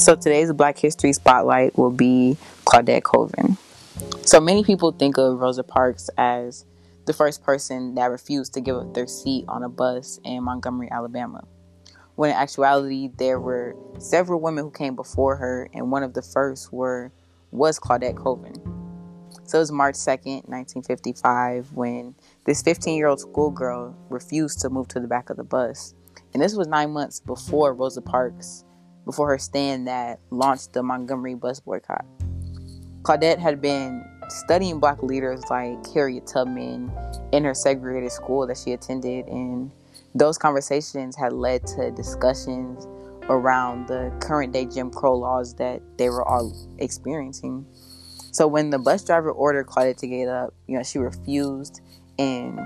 So today's Black History Spotlight will be Claudette Colvin. So many people think of Rosa Parks as the first person that refused to give up their seat on a bus in Montgomery, Alabama. When in actuality, there were several women who came before her, and one of the first were was Claudette Colvin. So it was March 2nd, 1955, when this 15 year old schoolgirl refused to move to the back of the bus. And this was nine months before Rosa Parks before her stand that launched the Montgomery bus boycott. Claudette had been studying black leaders like Harriet Tubman in her segregated school that she attended, and those conversations had led to discussions around the current day Jim Crow laws that they were all experiencing. So when the bus driver ordered Claudette to get up, you know, she refused and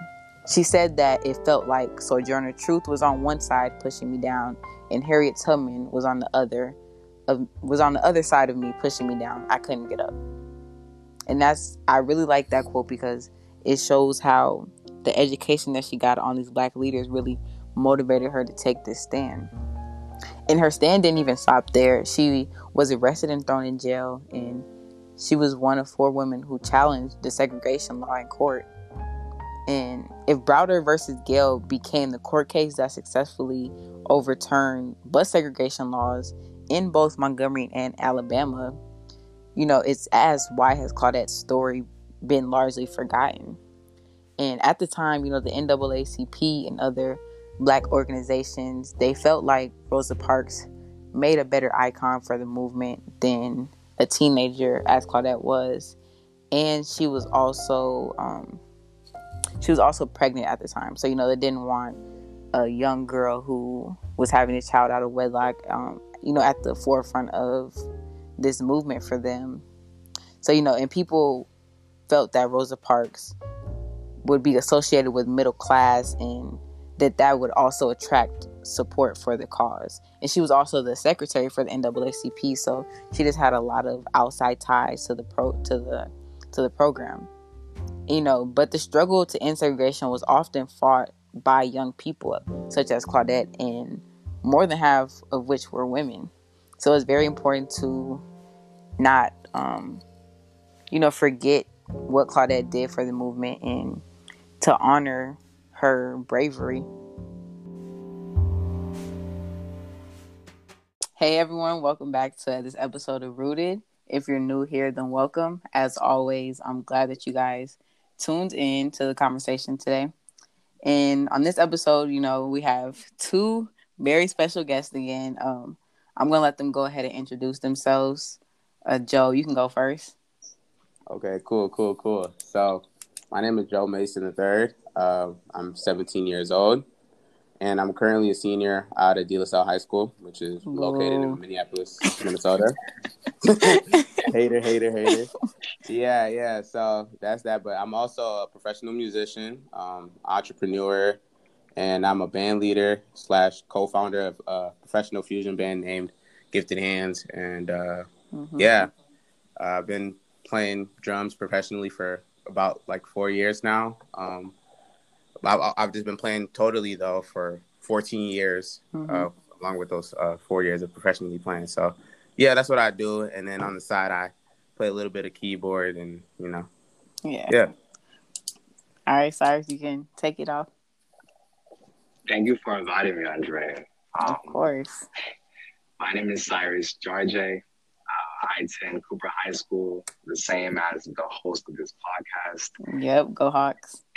she said that it felt like Sojourner Truth was on one side pushing me down and Harriet Tubman was on the other of, was on the other side of me pushing me down. I couldn't get up. And that's I really like that quote because it shows how the education that she got on these black leaders really motivated her to take this stand. And her stand didn't even stop there. She was arrested and thrown in jail and she was one of four women who challenged the segregation law in court. And if Browder versus Gayle became the court case that successfully overturned bus segregation laws in both Montgomery and Alabama, you know, it's as why has Claudette's story been largely forgotten? And at the time, you know, the NAACP and other black organizations, they felt like Rosa Parks made a better icon for the movement than a teenager as Claudette was. And she was also um, she was also pregnant at the time. So, you know, they didn't want a young girl who was having a child out of wedlock, um, you know, at the forefront of this movement for them. So, you know, and people felt that Rosa Parks would be associated with middle class and that that would also attract support for the cause. And she was also the secretary for the NAACP, so she just had a lot of outside ties to the pro to the to the program. You know, but the struggle to end segregation was often fought by young people such as Claudette and more than half of which were women. So it's very important to not um, you know, forget what Claudette did for the movement and to honor her bravery. Hey everyone, welcome back to this episode of Rooted. If you're new here, then welcome. As always, I'm glad that you guys tuned in to the conversation today. And on this episode, you know, we have two very special guests again. Um, I'm gonna let them go ahead and introduce themselves. Uh, Joe, you can go first. Okay, cool, cool, cool. So, my name is Joe Mason III. Uh, I'm 17 years old, and I'm currently a senior out of De La Salle High School, which is Whoa. located in Minneapolis, Minnesota. hater, hater, hater. Yeah, yeah. So that's that. But I'm also a professional musician, um, entrepreneur, and I'm a band leader slash co-founder of a professional fusion band named Gifted Hands. And uh, mm-hmm. yeah, uh, I've been playing drums professionally for about like four years now. Um, I've, I've, just been playing totally though for 14 years, mm-hmm. uh, along with those uh, four years of professionally playing. So yeah, that's what I do. And then on the side, I play a little bit of keyboard and you know, yeah, yeah. All right, Cyrus, you can take it off. Thank you for inviting me, Andre. Um, of course. My name is Cyrus George. Uh, I attend Cooper High School, the same as the host of this podcast. Yep, go Hawks.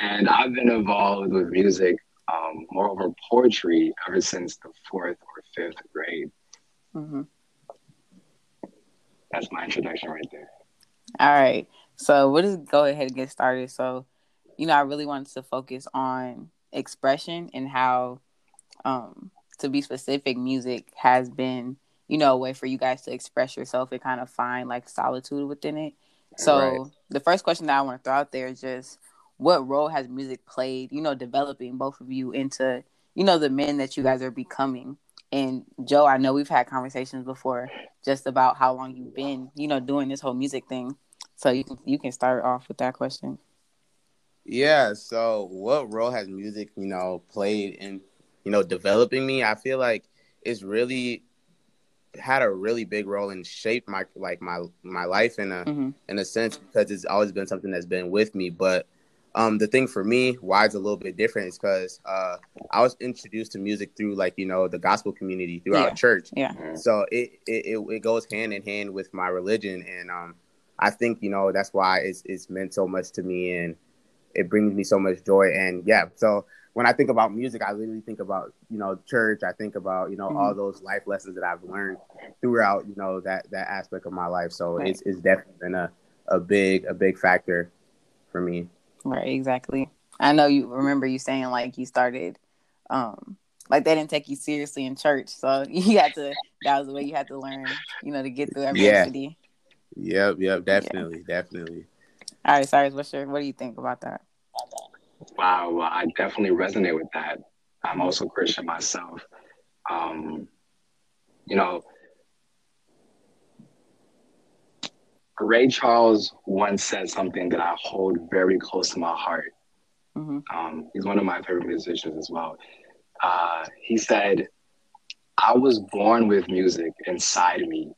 and I've been involved with music, um, moreover poetry, ever since the fourth or fifth grade. Mm-hmm. That's my introduction right there. All right. So we'll just go ahead and get started. So, you know, I really wanted to focus on expression and how, um, to be specific, music has been, you know, a way for you guys to express yourself and kind of find like solitude within it. So right. the first question that I want to throw out there is just what role has music played, you know, developing both of you into, you know, the men that you guys are becoming? And Joe, I know we've had conversations before just about how long you've been, you know, doing this whole music thing. So you can you can start off with that question. Yeah. So, what role has music, you know, played in you know, developing me, I feel like it's really had a really big role in shape my like my my life in a mm-hmm. in a sense because it's always been something that's been with me. But um, the thing for me, why it's a little bit different, is because uh, I was introduced to music through like you know the gospel community through yeah. our church. Yeah. So it, it it it goes hand in hand with my religion, and um, I think you know that's why it's it's meant so much to me, and it brings me so much joy. And yeah, so when I think about music, I literally think about you know church. I think about you know mm-hmm. all those life lessons that I've learned throughout you know that that aspect of my life. So right. it's it's definitely been a a big a big factor for me. Right, exactly. I know you remember you saying like you started um like they didn't take you seriously in church. So you had to that was the way you had to learn, you know, to get through adversity. Yeah. Yep, yep, definitely, yeah. definitely. All right, sorry, what's your what do you think about that? Wow, well, I definitely resonate with that. I'm also Christian myself. Um, you know, Ray Charles once said something that I hold very close to my heart. Mm-hmm. Um, he's one of my favorite musicians as well. Uh, he said, I was born with music inside me.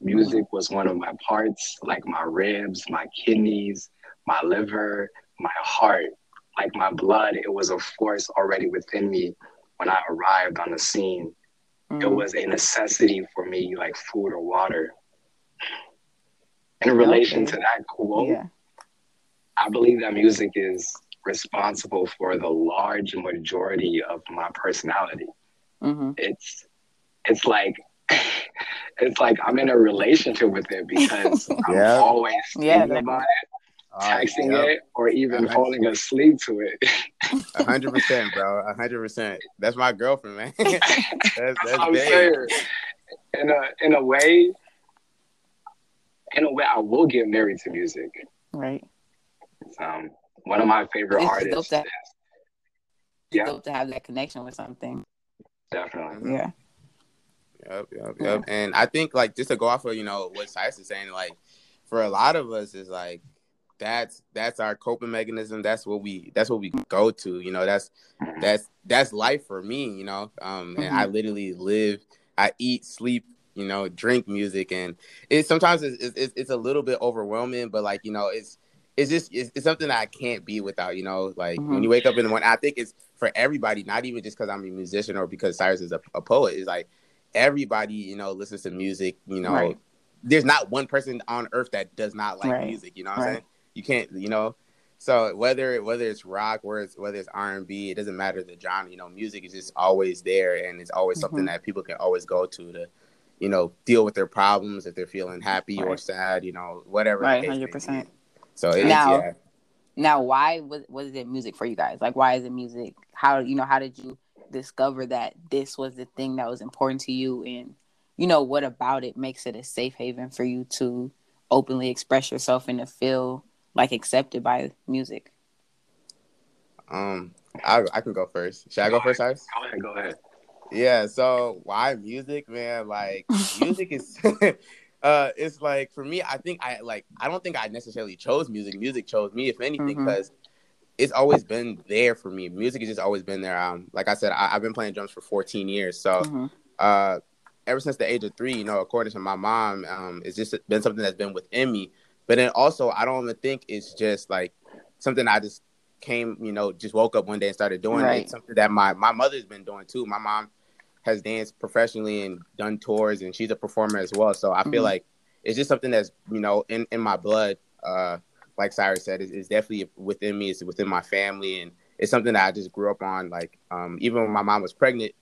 Music was one of my parts, like my ribs, my kidneys, my liver, my heart like my blood, it was a force already within me when I arrived on the scene. Mm. It was a necessity for me, like food or water. In relation okay. to that quote, yeah. I believe that music is responsible for the large majority of my personality. Mm-hmm. It's it's like it's like I'm in a relationship with it because yeah. I'm always thinking yeah, about it texting yep. it or even falling asleep to it. A hundred percent, bro. A hundred percent. That's my girlfriend, man. that's that's, I'm saying. In a in a way, in a way, I will get married to music. Right. It's, um, one of my favorite it's artists. Dope to, yeah. dope to have that connection with something. Definitely. Yeah. Yep, yep, yep. Yeah. And I think like just to go off of you know what Cyrus is saying, like for a lot of us is like that's that's our coping mechanism that's what we that's what we go to you know that's that's that's life for me you know um and i mm-hmm. literally live i eat sleep you know drink music and it sometimes it's, it's, it's a little bit overwhelming but like you know it's it's just it's, it's something that i can't be without you know like mm-hmm. when you wake up in the morning i think it's for everybody not even just because i'm a musician or because cyrus is a, a poet it's like everybody you know listens to music you know right. there's not one person on earth that does not like right. music you know what right. i'm saying you can't, you know. So whether whether it's rock, whether it's whether it's R and B, it doesn't matter the genre. You know, music is just always there, and it's always mm-hmm. something that people can always go to to, you know, deal with their problems if they're feeling happy right. or sad. You know, whatever. Right, hundred percent. So it now, is, yeah. now, why was was it music for you guys? Like, why is it music? How you know? How did you discover that this was the thing that was important to you, and you know, what about it makes it a safe haven for you to openly express yourself and to feel like accepted by music? Um, I I can go first. Should I go first, Cyrus? Go ahead. Go ahead. Yeah. So why music, man? Like music is. uh, it's like for me, I think I like. I don't think I necessarily chose music. Music chose me, if anything, because mm-hmm. it's always been there for me. Music has just always been there. Um, like I said, I, have been playing drums for 14 years. So, mm-hmm. uh, ever since the age of three, you know, according to my mom, um, it's just been something that's been within me. But then also, I don't even think it's just like something I just came, you know, just woke up one day and started doing. Right. It's something that my my mother's been doing too. My mom has danced professionally and done tours, and she's a performer as well. So I mm-hmm. feel like it's just something that's you know in in my blood. Uh, like Cyrus said, it's, it's definitely within me. It's within my family, and it's something that I just grew up on. Like um, even when my mom was pregnant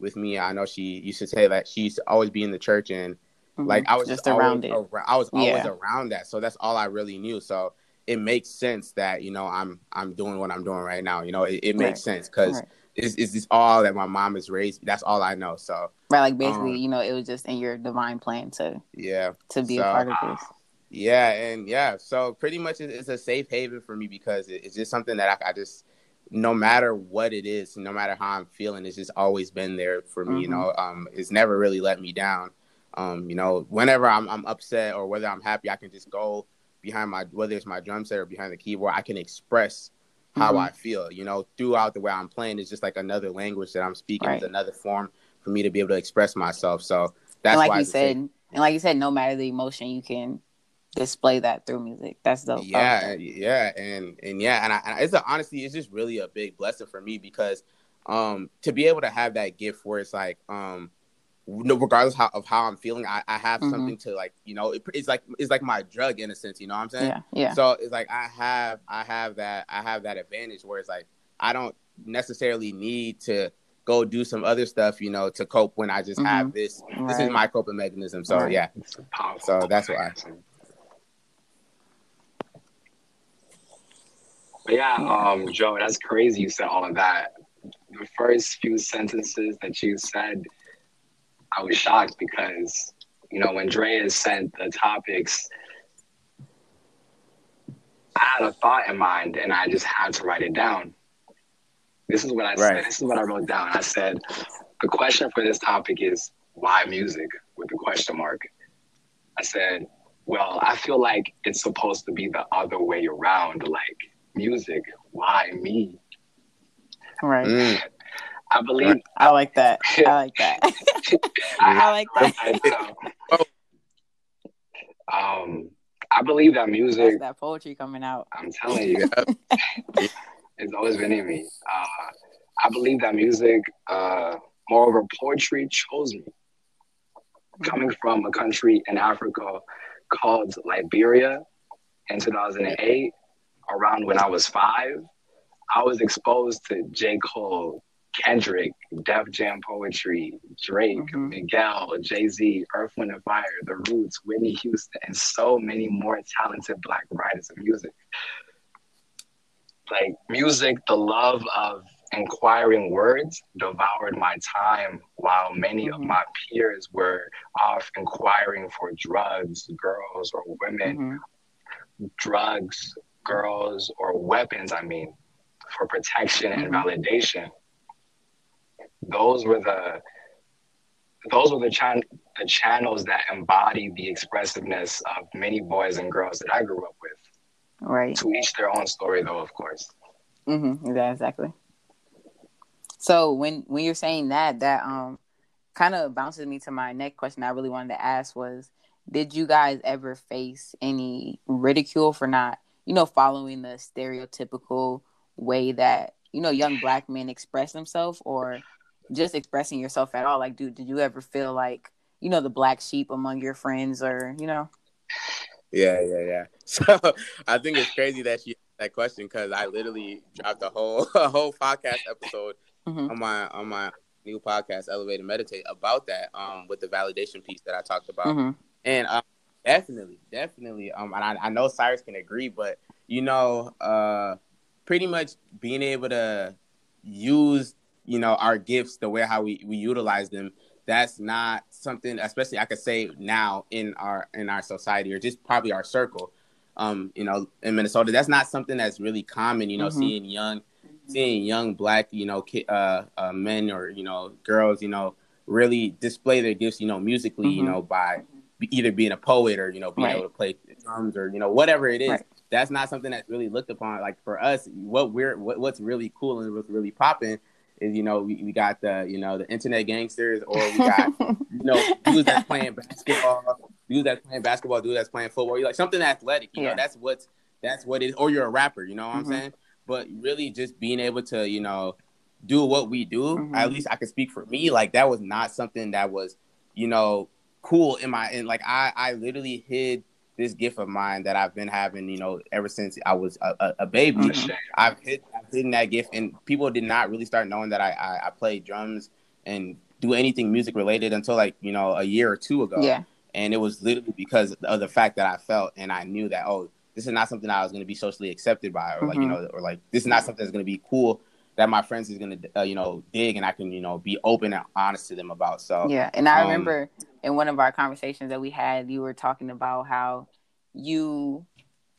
with me, I know she used to say that she used to always be in the church and Mm-hmm. Like I was just, just around it. Around, I was always yeah. around that, so that's all I really knew. So it makes sense that you know I'm I'm doing what I'm doing right now. You know, it, it makes right. sense because right. It's, it's just all that my mom has raised. That's all I know. So right, like basically, um, you know, it was just in your divine plan to yeah to be so, a part of this. Yeah, and yeah, so pretty much it's a safe haven for me because it's just something that I, I just no matter what it is, no matter how I'm feeling, it's just always been there for me. Mm-hmm. You know, um, it's never really let me down. Um, you know, whenever I'm, I'm upset or whether I'm happy, I can just go behind my whether it's my drum set or behind the keyboard. I can express how mm-hmm. I feel. You know, throughout the way I'm playing is just like another language that I'm speaking. Right. It's another form for me to be able to express myself. So that's and like why you said, and like you said, no matter the emotion, you can display that through music. That's the yeah, yeah, and and yeah, and, I, and it's a, honestly, it's just really a big blessing for me because um to be able to have that gift where it's like um regardless how, of how I'm feeling, I, I have mm-hmm. something to like, you know, it, it's like it's like my drug in a sense, you know what I'm saying? Yeah, yeah. So it's like I have I have that I have that advantage where it's like I don't necessarily need to go do some other stuff, you know, to cope when I just mm-hmm. have this. Right. This is my coping mechanism. So right. yeah, so that's why. But yeah, um, Joe, that's crazy. You said all of that. The first few sentences that you said I was shocked because, you know, when Drea sent the topics, I had a thought in mind and I just had to write it down. This is what I right. said. This is what I wrote down. I said, the question for this topic is why music with a question mark. I said, well, I feel like it's supposed to be the other way around. Like music, why me? Right. Mm. I believe. I like that. I like that. I like that. um, I believe that music. That's that poetry coming out. I'm telling you, it's always been in me. Uh, I believe that music, uh, moreover, poetry chose me. Coming from a country in Africa called Liberia in 2008, around when I was five, I was exposed to J. Cole, Kendrick, Def Jam Poetry, Drake, mm-hmm. Miguel, Jay Z, Earth, Wind, and Fire, The Roots, Whitney Houston, and so many more talented Black writers of music. Like music, the love of inquiring words devoured my time while many mm-hmm. of my peers were off inquiring for drugs, girls, or women, mm-hmm. drugs, girls, or weapons, I mean, for protection and mm-hmm. validation those were the those were the, chan- the channels that embody the expressiveness of many boys and girls that I grew up with. Right. To each their own story, though, of course. Mm-hmm. Yeah, exactly. So when when you're saying that, that um kind of bounces me to my next question. I really wanted to ask was, did you guys ever face any ridicule for not, you know, following the stereotypical way that you know young black men express themselves, or just expressing yourself at all like dude did you ever feel like you know the black sheep among your friends or you know yeah yeah yeah so i think it's crazy that you that question because i literally dropped a whole a whole podcast episode mm-hmm. on my on my new podcast elevate and meditate about that um with the validation piece that i talked about mm-hmm. and um, definitely definitely um and I, I know cyrus can agree but you know uh pretty much being able to use you know our gifts the way how we, we utilize them that's not something especially i could say now in our in our society or just probably our circle um you know in minnesota that's not something that's really common you know mm-hmm. seeing young seeing young black you know uh, uh, men or you know girls you know really display their gifts you know musically mm-hmm. you know by either being a poet or you know being right. able to play drums or you know whatever it is right. that's not something that's really looked upon like for us what we're what, what's really cool and what's really popping is you know we, we got the you know the internet gangsters or we got you know dudes that's playing basketball, dudes that's playing basketball, dudes that's playing football. You like something athletic, you yeah. know. That's what's that's what it is. Or you're a rapper, you know what mm-hmm. I'm saying? But really, just being able to you know do what we do. Mm-hmm. At least I can speak for me. Like that was not something that was you know cool in my and like I I literally hid this gift of mine that I've been having, you know, ever since I was a, a, a baby. Mm-hmm. I've, hit, I've that gift, and people did not really start knowing that I, I, I play drums and do anything music related until like you know a year or two ago. Yeah. And it was literally because of the fact that I felt and I knew that oh, this is not something I was going to be socially accepted by, or mm-hmm. like you mm-hmm. know, or like this is not something that's going to be cool that my friends is going to uh, you know dig and I can you know be open and honest to them about. So yeah, and I um, remember in one of our conversations that we had, you were talking about how you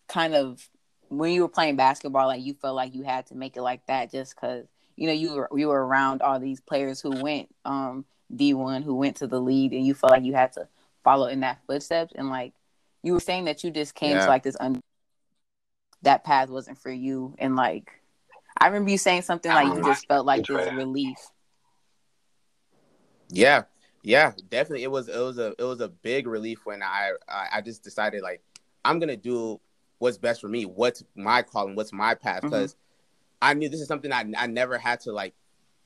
kind of when you were playing basketball, like you felt like you had to make it like that just because you know you were you were around all these players who went um D one who went to the league, and you felt like you had to follow in that footsteps. And like you were saying that you just came yeah. to like this un- that path wasn't for you, and like I remember you saying something like you just felt like this relief. Yeah, yeah, definitely. It was it was a it was a big relief when I I, I just decided like I'm gonna do what's best for me. What's my calling? What's my path? Because mm-hmm. I knew this is something I I never had to like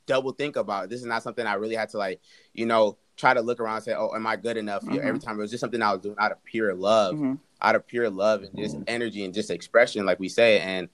double think about. This is not something I really had to like you know try to look around and say, oh, am I good enough? Mm-hmm. Every time it was just something I was doing out of pure love, mm-hmm. out of pure love and just energy and just expression, like we say. And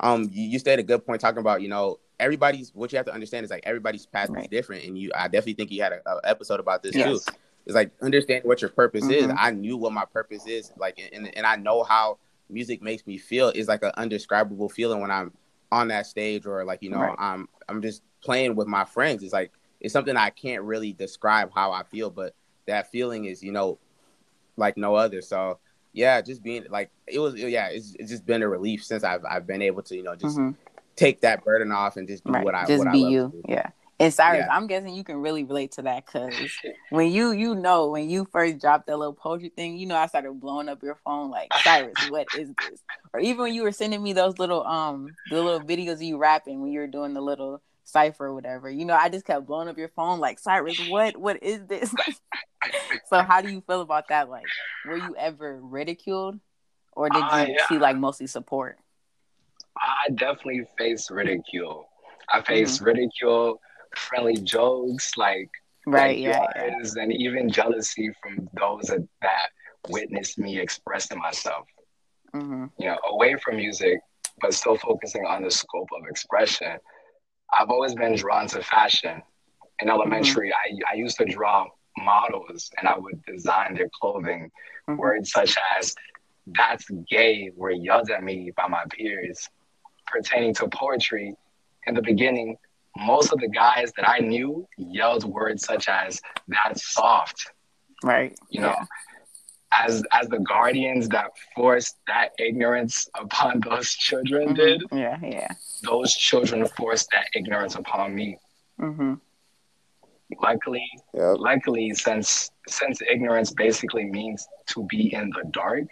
um, you, you stated a good point talking about you know everybody's what you have to understand is like everybody's path right. is different, and you I definitely think you had an episode about this yes. too. It's like understanding what your purpose mm-hmm. is. I knew what my purpose is, like, and and I know how music makes me feel. Is like an undescribable feeling when I'm on that stage or like you know right. I'm I'm just playing with my friends. It's like it's something I can't really describe how I feel, but that feeling is you know like no other. So yeah, just being like it was yeah, it's, it's just been a relief since I've I've been able to you know just mm-hmm. take that burden off and just do right. what I just what be you. Yeah. And Cyrus, yeah. I'm guessing you can really relate to that because when you you know when you first dropped that little poetry thing, you know I started blowing up your phone like Cyrus, what is this? Or even when you were sending me those little um the little videos of you rapping when you were doing the little cipher or whatever, you know I just kept blowing up your phone like Cyrus, what what is this? so how do you feel about that? Like, were you ever ridiculed, or did you uh, yeah. see like mostly support? I definitely faced ridicule. I faced mm-hmm. ridicule friendly jokes, like right, yeah, and even jealousy from those that, that witnessed me expressing myself. Mm-hmm. You know, away from music, but still focusing on the scope of expression. I've always been drawn to fashion. In elementary, mm-hmm. I, I used to draw models and I would design their clothing. Mm-hmm. Words such as "that's gay" were yelled at me by my peers. Pertaining to poetry, in the beginning, most of the guys that I knew yelled words such as "that's soft," right? You know, as as the guardians that forced that ignorance upon those children mm-hmm. did. Yeah, yeah. Those children forced that ignorance upon me. Mm-hmm. Luckily, yep. luckily, since since ignorance basically means to be in the dark,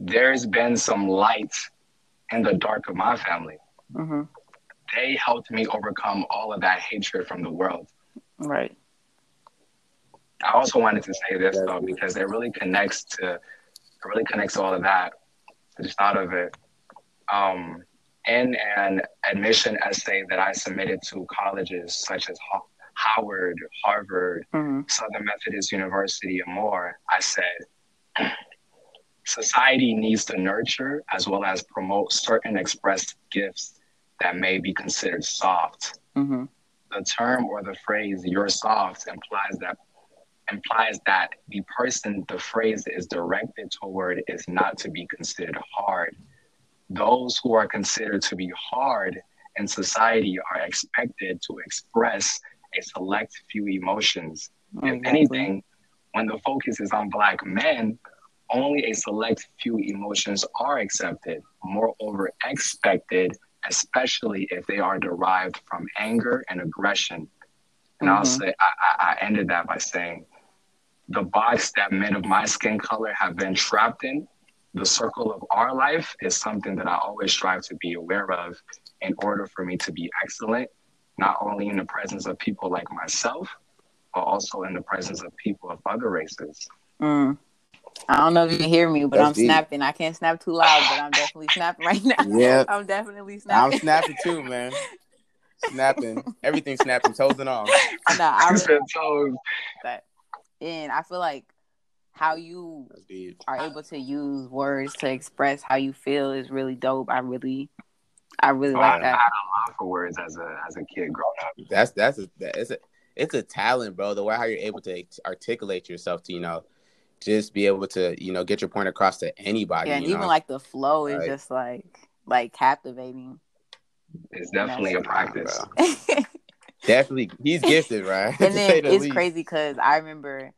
there's been some light in the dark of my family. Mm-hmm they helped me overcome all of that hatred from the world. Right. I also wanted to say this though because it really connects to it really connects to all of that. I just thought of it. Um, in an admission essay that I submitted to colleges such as Howard, Harvard, mm-hmm. Southern Methodist University, and more, I said, society needs to nurture as well as promote certain expressed gifts that may be considered soft. Mm-hmm. The term or the phrase "you're soft" implies that implies that the person the phrase is directed toward is not to be considered hard. Those who are considered to be hard in society are expected to express a select few emotions. If anything, when the focus is on Black men, only a select few emotions are accepted, moreover, expected especially if they are derived from anger and aggression. And mm-hmm. I'll say, I, I ended that by saying, the box that men of my skin color have been trapped in, the circle of our life is something that I always strive to be aware of in order for me to be excellent, not only in the presence of people like myself, but also in the presence of people of other races. Mm. I don't know if you can hear me, but That's I'm deep. snapping. I can't snap too loud, but I'm definitely snapping right now. Yeah, I'm definitely snapping. I'm snapping too, man. snapping, everything snapping, toes and all. No, I really toes. That, and I feel like how you are able to use words to express how you feel is really dope. I really, I really oh, like I, that. I had a love for words as a as a kid growing up. That's that's a it's a it's a talent, bro. The way how you're able to articulate yourself to you know just be able to you know get your point across to anybody. Yeah, and even know? like the flow is like, just like like captivating. It's definitely a practice. definitely, he's gifted, right? and then the it's least. crazy because I remember,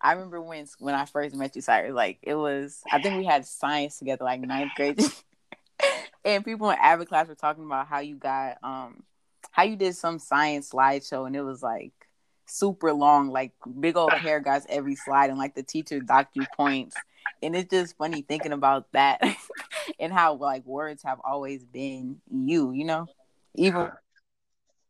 I remember when when I first met you, Cyrus. Like it was, I think we had science together, like ninth grade, and people in Avid class were talking about how you got um how you did some science slideshow, and it was like super long, like big old paragraphs every slide, and like the teacher docked you points. And it's just funny thinking about that and how like words have always been you, you know? even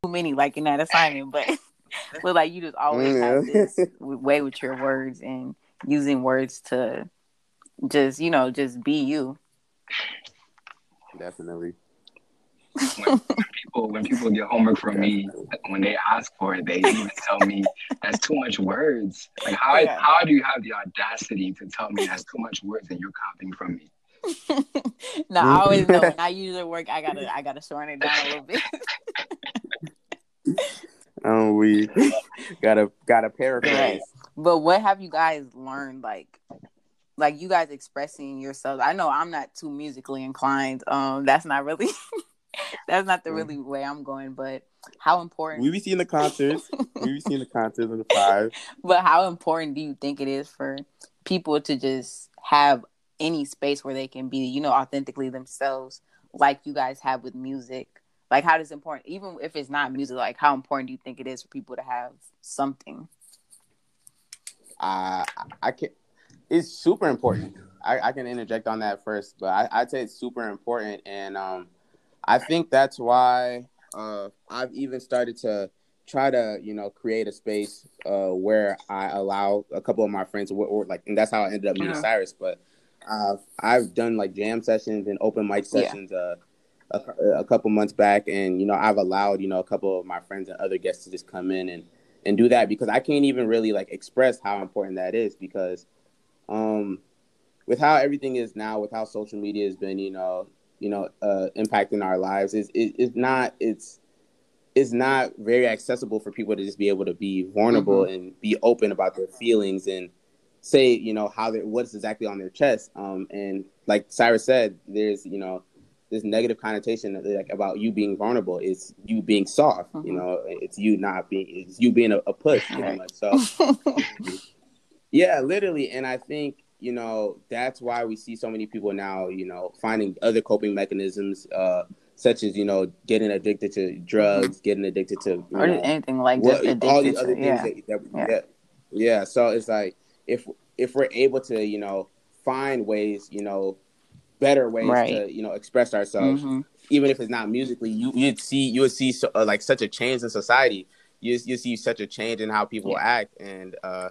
too many like in that assignment, but but like you just always mm, have this way with your words and using words to just you know just be you. Definitely. when, people get homework from me, when they ask for it, they even tell me that's too much words. Like how yeah. how do you have the audacity to tell me that's too much words and you're copying from me? no, I always know when I usually work, I gotta I gotta shorten it down a little bit. oh, we gotta gotta paraphrase. Right. But what have you guys learned like like you guys expressing yourselves? I know I'm not too musically inclined. Um that's not really that's not the really way I'm going, but how important we be seeing the concerts. we be seeing the concerts of the five. But how important do you think it is for people to just have any space where they can be, you know, authentically themselves, like you guys have with music? Like, how does important, even if it's not music, like how important do you think it is for people to have something? Uh, I can. It's super important. I, I can interject on that first, but I, I'd say it's super important, and um, I think that's why uh, I've even started to try to you know create a space uh, where I allow a couple of my friends or, or like, and that's how I ended up meeting uh-huh. Cyrus. But uh, I've done like jam sessions and open mic sessions yeah. uh, a, a, couple months back, and you know I've allowed you know a couple of my friends and other guests to just come in and and do that because I can't even really like express how important that is because um with how everything is now with how social media has been you know you know uh, impacting our lives is it, it's not it's it's not very accessible for people to just be able to be vulnerable mm-hmm. and be open about their feelings and say you know how they what's exactly on their chest um and like cyrus said there's you know this negative connotation like about you being vulnerable it's you being soft mm-hmm. you know it's you not being it's you being a, a push much so yeah literally and i think you know, that's why we see so many people now, you know, finding other coping mechanisms, uh, such as, you know, getting addicted to drugs, getting addicted to or know, anything like what, all these other things yeah. that, that yeah. Get. yeah. So it's like if if we're able to, you know, find ways, you know, better ways right. to, you know, express ourselves, mm-hmm. even if it's not musically, you you'd see you would see so, uh, like such a change in society. You you see such a change in how people yeah. act, and uh,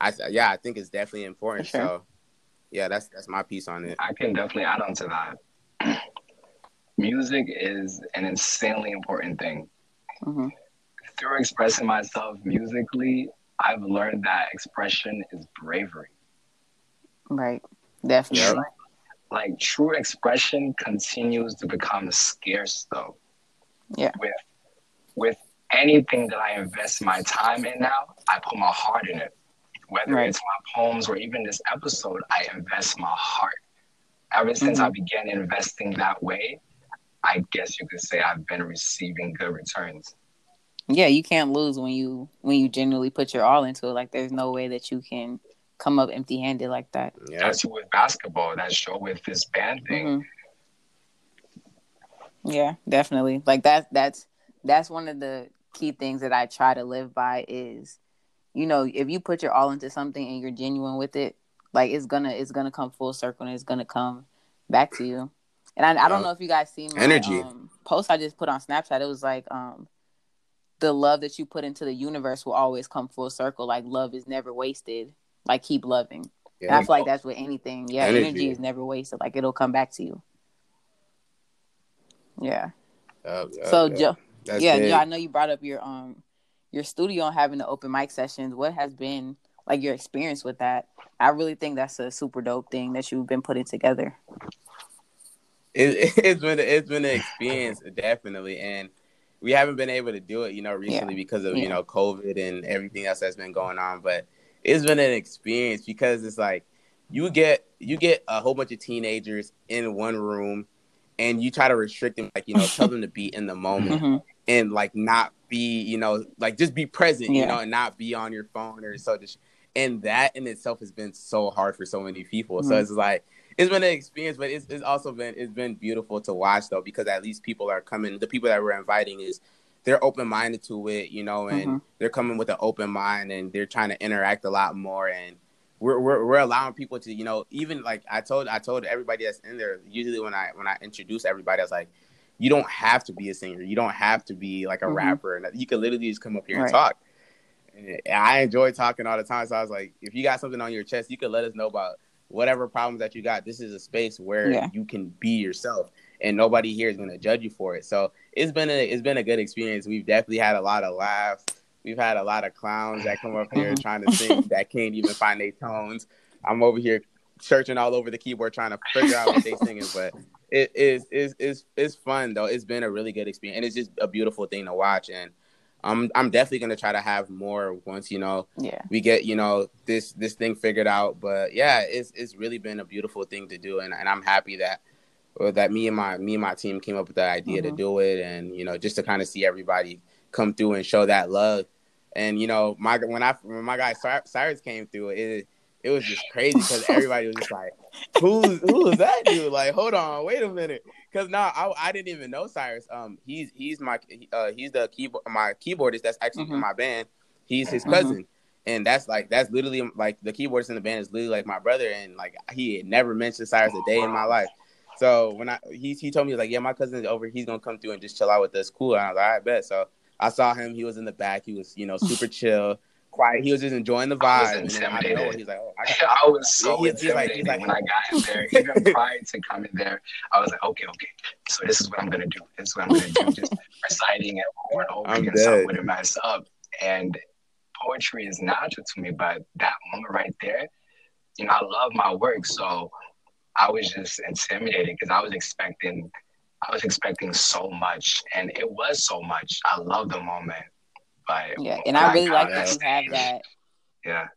I yeah, I think it's definitely important. Sure. So yeah, that's that's my piece on it. I can definitely add on to that. Music is an insanely important thing. Mm-hmm. Through expressing myself musically, I've learned that expression is bravery. Right. Definitely. Like, like true expression continues to become scarce though. Yeah. With with anything that I invest my time in now, I put my heart in it. Whether right. it's my poems or even this episode, I invest my heart. Ever since mm-hmm. I began investing that way, I guess you could say I've been receiving good returns. Yeah, you can't lose when you when you genuinely put your all into it. Like there's no way that you can come up empty handed like that. Yeah. That's with basketball. that show with this band thing. Mm-hmm. Yeah, definitely. Like that that's that's one of the key things that I try to live by is you know, if you put your all into something and you're genuine with it, like it's gonna it's gonna come full circle and it's gonna come back to you. And I, I don't know if you guys see my energy um, post I just put on Snapchat. It was like um, the love that you put into the universe will always come full circle. Like love is never wasted. Like keep loving. Yeah. And I feel like that's with anything. Yeah, energy. energy is never wasted. Like it'll come back to you. Yeah. Uh, uh, so Joe, yeah, Joe, I know you brought up your um your studio and having the open mic sessions, what has been like your experience with that? I really think that's a super dope thing that you've been putting together. It, has been it's been an experience definitely, and we haven't been able to do it, you know, recently yeah. because of yeah. you know COVID and everything else that's been going on. But it's been an experience because it's like you get you get a whole bunch of teenagers in one room, and you try to restrict them, like you know, tell them to be in the moment mm-hmm. And like not be, you know, like just be present, yeah. you know, and not be on your phone or so. Just, and that in itself has been so hard for so many people. Mm-hmm. So it's like it's been an experience, but it's, it's also been it's been beautiful to watch though because at least people are coming. The people that we're inviting is they're open minded to it, you know, and mm-hmm. they're coming with an open mind and they're trying to interact a lot more and. We're, we're, we're allowing people to you know even like I told I told everybody that's in there usually when I when I introduce everybody I was like you don't have to be a singer. You don't have to be like a mm-hmm. rapper. You can literally just come up here and talk. And I enjoy talking all the time. So I was like, if you got something on your chest, you can let us know about whatever problems that you got. This is a space where Yeah. you can be yourself, and nobody here is going to judge you for it. So it's been a it's been a good experience. We've definitely had a lot of laughs. We've had a lot of clowns that come up here Mhm. trying to sing that can't even find their tones. I'm over here searching all over the keyboard trying to figure out what they're singing, but it is is is it's fun though. It's been a really good experience, and it's just a beautiful thing to watch. And I'm I'm definitely gonna try to have more once you know Yeah. we get you know this this thing figured out. But yeah, it's it's really been a beautiful thing to do, and, and I'm happy that that me and my me and my team came up with the idea to Mhm. do it, and you know just to kind of see everybody come through and show that love. And you know my when I when my guy Cyrus came through, it it was just crazy because everybody was just like, "Who's who is that dude?" Like, hold on, wait a minute, because now I, I didn't even know Cyrus. Um, he's he's my uh he's the keyboard my keyboardist that's actually in Mhm. my band. He's his Mhm. cousin, and that's like that's literally like the keyboardist in the band is literally like my brother, and like he had never mentioned Cyrus a day in my life. So when I he he told me like, yeah, my cousin's over, he's gonna come through and just chill out with us. Cool. And I was like, right, bet. So I saw him. He was in the back. He was you know super chill, quiet. He was just enjoying the I was vibe. And then out intimidated. he's like, oh, I I was so Yeah, he's- he's like- intimidated he's like- when I got in there. Even prior to coming there, I was like, okay, okay. So this is what I'm gonna do. This is what I'm gonna do. Just reciting it over and over I'm again so I wouldn't mess up. And poetry is natural to me, but that moment right there, you know, I love my work, so I was just intimidated because I was expecting, I was expecting so much, and it was so much. I love the moment, but Yeah. And I really like that you have that. Yeah.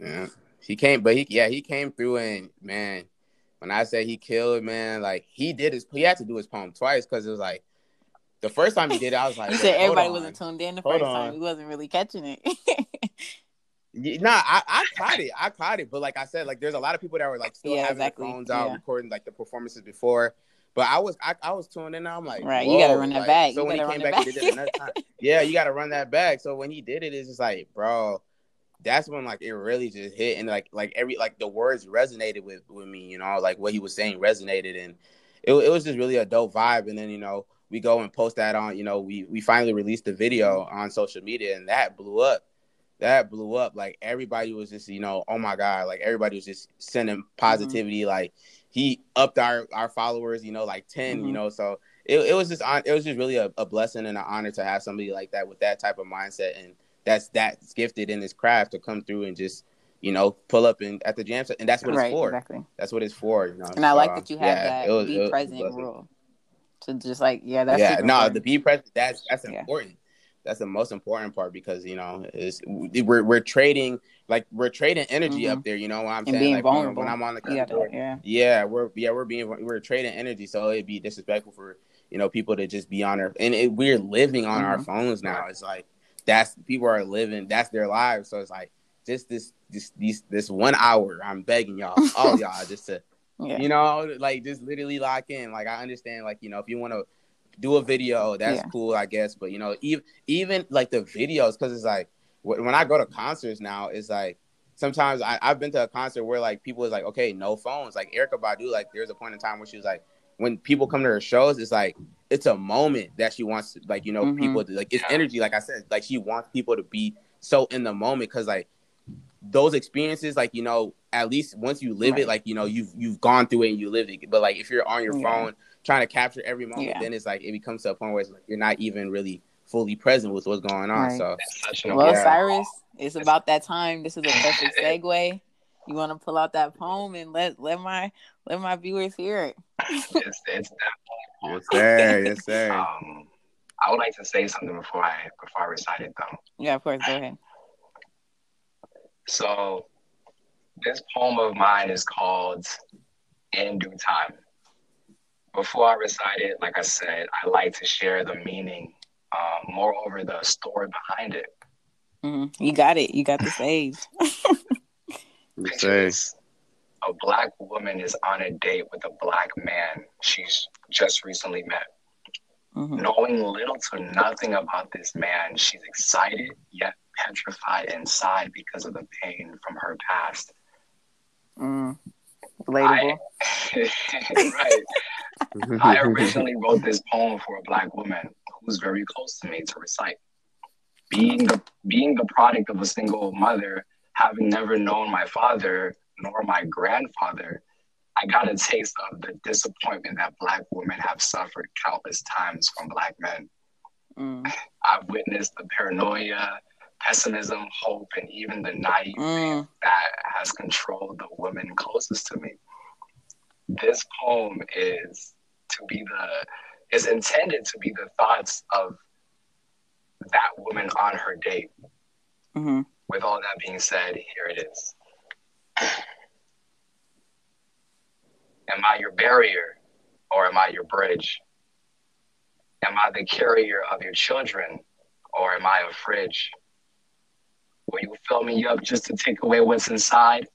Yeah. He came, but he yeah, he came through and man, when I say he killed, man, like he did his he had to do his poem twice because it was like the first time he did it, I was like, You said hold everybody on. wasn't tuned in the Hold first on. time. He wasn't really catching it. Yeah, Nah, I, I caught it. I caught it. But like I said, like there's a lot of people that were like still Yeah, having exactly. their phones out, Yeah. recording like the performances before. But I was I, I was tuned in. I'm like, Right, you gotta run that like, back. So You when he came back and did it another time, yeah, you got to run that back. So when he did it, it's just like, bro, that's when like it really just hit and like like every like the words resonated with with me. You know, like what he was saying resonated, and it it was just really a dope vibe. And then you know we go and post that on. You know, we we finally released the video mm-hmm. on social media, and that blew up that blew up. Like everybody was just, you know, oh my god, like everybody was just sending mm-hmm. positivity. Like he upped our our followers, you know, like 10 you Mhm. know. So it, it was just on. It was just really a, a blessing and an honor to have somebody like that with that type of mindset and that's that's gifted in his craft to come through and just you know pull up and at the jam set. and that's what right, it's for. exactly. That's what it's for. You know. And I like that you have yeah, that was- be it was a present rule. To just like, yeah, that's yeah, no, important. the be present. That's that's Yeah. important. That's the most important part because you know is we're we're trading like we're trading energy Mhm. up there. You know what I'm and saying? being like vulnerable. when I'm on the You gotta- court, yeah. yeah, we're yeah we're being we're trading energy. So it'd be disrespectful for you know people to just be on their and it, we're living on our Mhm. phones now. It's like that's people are living that's their lives. So it's like just this this these this one hour. I'm begging y'all, all y'all, just to Yeah. you know, like just literally lock in. Like I understand, like you know, if you want to do a video, that's Yeah. cool, I guess. But you know, even even like the videos, because it's like when I go to concerts now, it's like sometimes I, I've been to a concert where like people is like, okay, no phones. Like Erykah Badu, like there's a point in time where she was like, when people come to her shows, it's like it's a moment that she wants, to, like you know, Mhm. people to, like it's energy. Like I said, like she wants people to be so in the moment because like those experiences, like you know, at least once you live Right. it, like you know, you've you've gone through it and you lived it. But like if you're on your Yeah. phone trying to capture every moment, Yeah. then it's like it becomes to a point where it's like you're not even really fully present with what's going on. Right. So It's such an Well, Yeah. Cyrus, it's about that time. This is a perfect segue. You want to pull out that poem and let let my let my viewers hear it. it's, it's yes, sir, yes, sir. Um, I would like to say something before I before I recite it though. Yeah, of course. Go ahead. So this poem of mine is called In Due Time. Before I recite it, like I said, I like to share the meaning, um, moreover the story behind it. hmm You got it. You got the stage. Yes, sir. Because a black woman is on a date with a black man she's just recently met. hmm Knowing little to nothing about this man, she's excited yet petrified inside because of the pain from her past. Mm. Relatable. right. I originally wrote this poem for a black woman who's very close to me to recite. Being the being the product of a single mother, having never known my father nor my grandfather, I got a taste of the disappointment that black women have suffered countless times from black men. Mm. I've witnessed the paranoia, pessimism, hope, and even the naivety mm. that has controlled the women closest to me. This poem is to be the is intended to be the thoughts of that woman on her date. Mm-hmm. With all that being said, here it is. Am I your barrier or am I your bridge? Am I the carrier of your children or am I a fridge? Will you fill me up just to take away what's inside?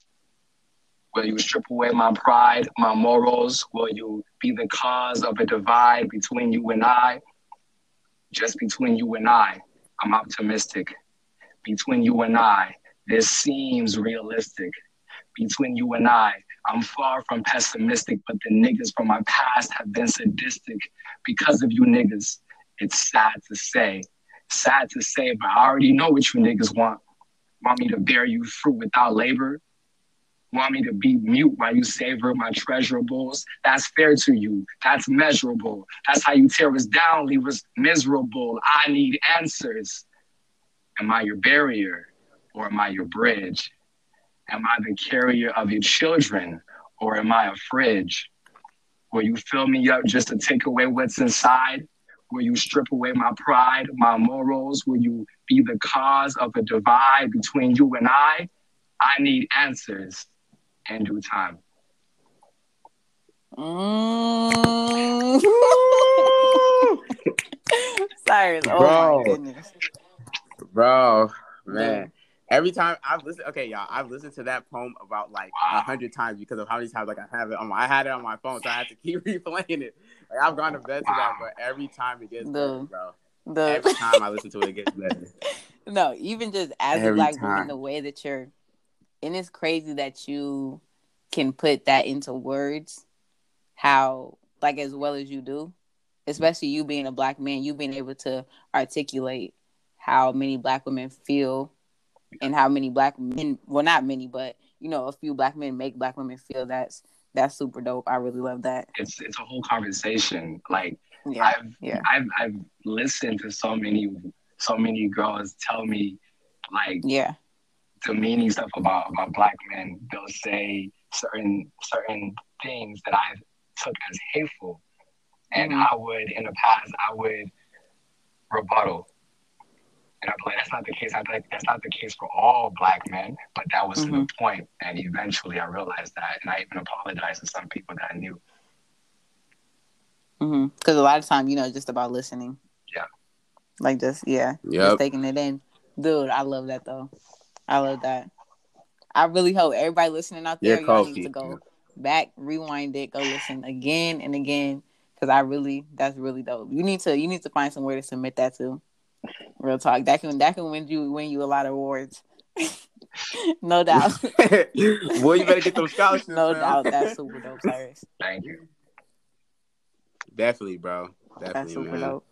Will you strip away my pride, my morals? Will you be the cause of a divide between you and I? Just between you and I, I'm optimistic. Between you and I, this seems realistic. Between you and I, I'm far from pessimistic, but the niggas from my past have been sadistic because of you niggas. It's sad to say, sad to say, but I already know what you niggas want. Want me to bear you fruit without labor? Want me to be mute while you savor my treasurables? That's fair to you. That's measurable. That's how you tear us down, leave us miserable. I need answers. Am I your barrier or am I your bridge? Am I the carrier of your children or am I a fridge? Will you fill me up just to take away what's inside? Will you strip away my pride, my morals? Will you be the cause of a divide between you and I? I need answers in due time. Mm. Sorry, oh my goodness. Bro, man every time I've listened, okay, y'all, I've listened to that poem about like a hundred times because of how many times like I have it on my, I had it on my phone, so I had to keep replaying it. Like I've gone to bed to that, but every time it gets the, better, bro. The... Every time I listen to it, it gets better. no, even just as every a black woman, the way that you're, and it's crazy that you can put that into words, how like as well as you do, especially you being a black man, you being able to articulate how many black women feel and how many black men well not many but you know a few black men make black women feel. That's that's super dope. I really love that. It's it's a whole conversation. Like yeah, I've, yeah. I've I've listened to so many so many girls tell me like yeah demeaning stuff about about black men they'll say certain certain things that i took as hateful and mm-hmm. i would in the past i would rebuttal and I'm like, that's not the case. I like that's not the case for all black men, but that was mm-hmm. the point. And eventually I realized that, and I even apologized to some people that I knew. Because mm-hmm. a lot of time, you know, just about listening. Yeah. Like just yeah, yep. just taking it in. Dude, I love that though. I love that. I really hope everybody listening out there, you need to go back, rewind it, go listen again and again. Cause I really, that's really dope. You need to, you need to find somewhere to submit that to. Real talk. That can that can win you win you a lot of awards. no doubt. well, you better get those scholarships. No man. doubt. That's super dope, Cyrus. Thank you. Definitely, bro. Definitely, That's super man. dope.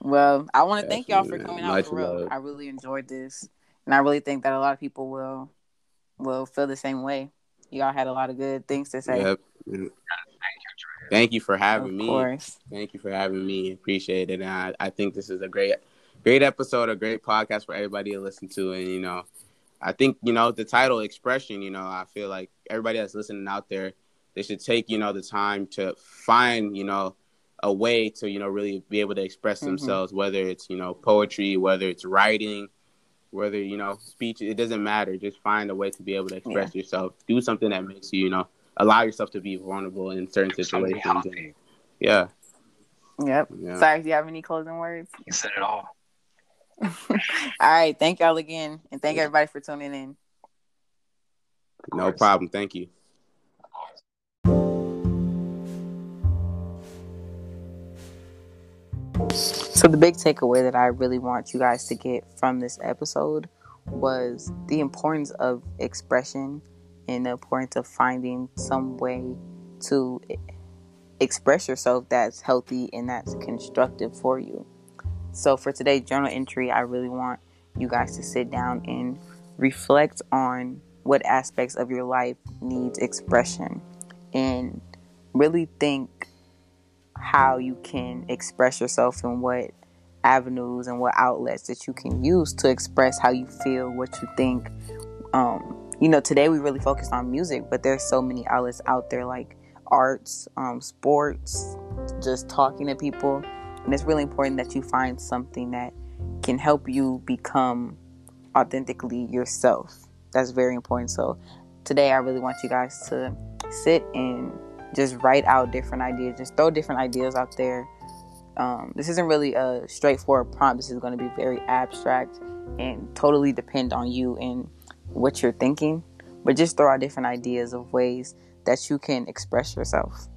Well, I want to thank y'all for coming out for real. I really enjoyed this, and I really think that a lot of people will will feel the same way. Y'all had a lot of good things to say. Yep. Thank you for having of me. Course. Thank you for having me. Appreciate it. And I, I think this is a great great episode, a great podcast for everybody to listen to. And you know, I think you know the title expression. You know, I feel like everybody that's listening out there, they should take you know the time to find you know a way to you know really be able to express mm-hmm. themselves, whether it's you know poetry, whether it's writing, whether you know speech. It doesn't matter. Just find a way to be able to express yeah. yourself. Do something that makes you you know allow yourself to be vulnerable in certain situations. And, yeah. Yep. Yeah. Sorry, do you have any closing words? You said it all. all right. Thank y'all again. And thank everybody for tuning in. No problem. Thank you. So, the big takeaway that I really want you guys to get from this episode was the importance of expression and the importance of finding some way to express yourself that's healthy and that's constructive for you. So for today's journal entry, I really want you guys to sit down and reflect on what aspects of your life needs expression and really think how you can express yourself and what avenues and what outlets that you can use to express how you feel, what you think. Um, you know, today we really focused on music, but there's so many outlets out there like arts, um, sports, just talking to people. And it's really important that you find something that can help you become authentically yourself. That's very important. So today I really want you guys to sit and just write out different ideas, just throw different ideas out there. Um, this isn't really a straightforward prompt. This is going to be very abstract and totally depend on you and what you're thinking. But just throw out different ideas of ways that you can express yourself.